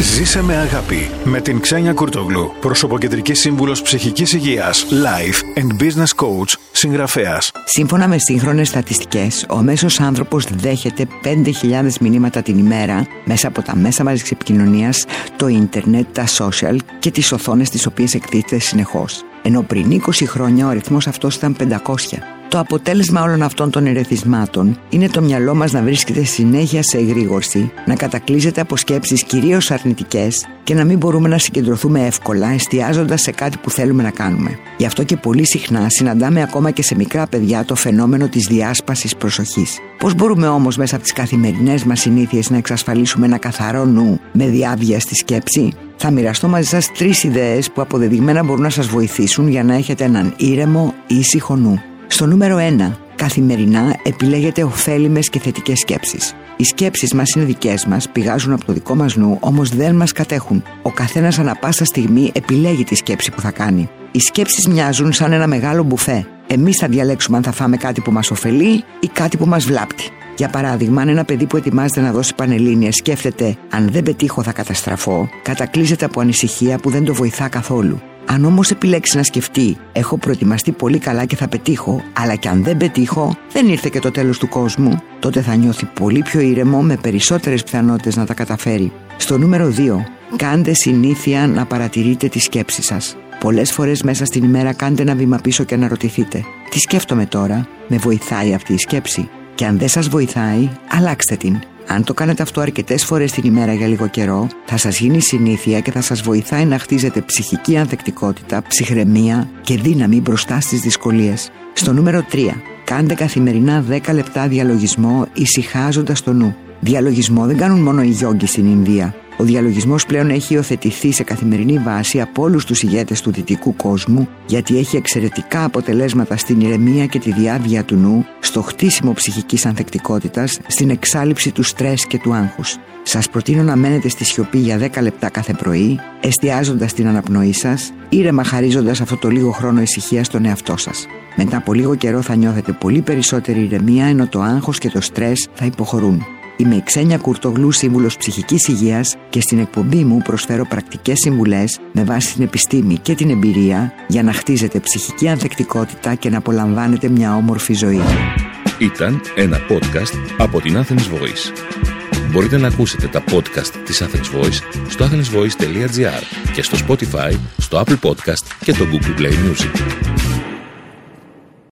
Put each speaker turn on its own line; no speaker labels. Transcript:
Ζήσε με αγάπη με την Ξένια Κουρτογλου, προσωποκεντρική σύμβουλος ψυχικής υγείας, life and business coach, συγγραφέας.
Σύμφωνα με σύγχρονες στατιστικές, ο μέσος άνθρωπος δέχεται 5.000 μηνύματα την ημέρα μέσα από τα μέσα μαζικής επικοινωνίας, το ίντερνετ, τα social και τις οθόνες τις οποίες εκδίδεται συνεχώς. Ενώ πριν 20 χρόνια ο αριθμός αυτός ήταν 500. Το αποτέλεσμα όλων αυτών των ερεθισμάτων είναι το μυαλό μας να βρίσκεται συνέχεια σε εγρήγορση, να κατακλείζεται από σκέψεις κυρίως αρνητικές και να μην μπορούμε να συγκεντρωθούμε εύκολα εστιάζοντας σε κάτι που θέλουμε να κάνουμε. Γι' αυτό και πολύ συχνά συναντάμε ακόμα και σε μικρά παιδιά το φαινόμενο της διάσπασης προσοχής. Πώς μπορούμε όμως μέσα από τις καθημερινές μας συνήθειες να εξασφαλίσουμε ένα καθαρό νου με διάβια στη σκέψη; Θα μοιραστώ μαζί σας τρεις ιδέες που αποδεδειγμένα μπορούν να σας βοηθήσουν για να έχετε έναν ήρεμο, ήσυχο νου. Στο νούμερο 1. Καθημερινά επιλέγετε ωφέλιμες και θετικές σκέψεις. Οι σκέψεις μας είναι δικές μας, πηγάζουν από το δικό μας νου, όμως δεν μας κατέχουν. Ο καθένας ανα πάσα στιγμή επιλέγει τη σκέψη που θα κάνει. Οι σκέψεις μοιάζουν σαν ένα μεγάλο μπουφέ. Εμείς θα διαλέξουμε αν θα φάμε κάτι που μας ωφελεί ή κάτι που μας βλάπτει. Για παράδειγμα, αν ένα παιδί που ετοιμάζεται να δώσει πανελίνε σκέφτεται αν δεν πετύχω θα καταστραφώ, κατακλείζεται από ανησυχία που δεν το βοηθά καθόλου. Αν όμως επιλέξεις να σκεφτεί, έχω προετοιμαστεί πολύ καλά και θα πετύχω, αλλά και αν δεν πετύχω, δεν ήρθε και το τέλος του κόσμου, τότε θα νιώθει πολύ πιο ήρεμο με περισσότερες πιθανότητες να τα καταφέρει. Στο νούμερο 2. Κάντε συνήθεια να παρατηρείτε τι σκέψει σας. Πολλές φορές μέσα στην ημέρα κάντε ένα βήμα πίσω και αναρωτηθείτε: Τι σκέφτομαι τώρα, με βοηθάει αυτή η σκέψη; Και αν δεν σας βοηθάει, αλλάξτε την. Αν το κάνετε αυτό αρκετές φορές την ημέρα για λίγο καιρό, θα σας γίνει συνήθεια και θα σας βοηθάει να χτίζετε ψυχική ανθεκτικότητα, ψυχραιμία και δύναμη μπροστά στις δυσκολίες. Στο νούμερο 3. Κάντε καθημερινά 10 λεπτά διαλογισμό ησυχάζοντας το νου. Διαλογισμό δεν κάνουν μόνο οι γιόγκοι στην Ινδία. Ο διαλογισμός πλέον έχει υιοθετηθεί σε καθημερινή βάση από όλους τους ηγέτες του δυτικού κόσμου, γιατί έχει εξαιρετικά αποτελέσματα στην ηρεμία και τη διάβια του νου, στο χτίσιμο ψυχικής ανθεκτικότητας, στην εξάλληψη του στρες και του άγχους. Σας προτείνω να μένετε στη σιωπή για 10 λεπτά κάθε πρωί, εστιάζοντας την αναπνοή σας, ήρεμα χαρίζοντας αυτό το λίγο χρόνο ησυχίας στον εαυτό σας. Μετά από λίγο καιρό θα νιώθετε πολύ περισσότερη ηρεμία, ενώ το άγχος και το στρες θα υποχωρούν. Είμαι η Ξένια Κουρτογλού, σύμβουλος ψυχικής υγείας και στην εκπομπή μου προσφέρω πρακτικές συμβουλές με βάση την επιστήμη και την εμπειρία για να χτίζετε ψυχική ανθεκτικότητα και να απολαμβάνετε μια όμορφη ζωή.
Ήταν ένα podcast από την Athens Voice. Μπορείτε να ακούσετε τα podcast της Athens Voice στο athensvoice.gr και στο Spotify, στο Apple Podcast και το Google Play Music.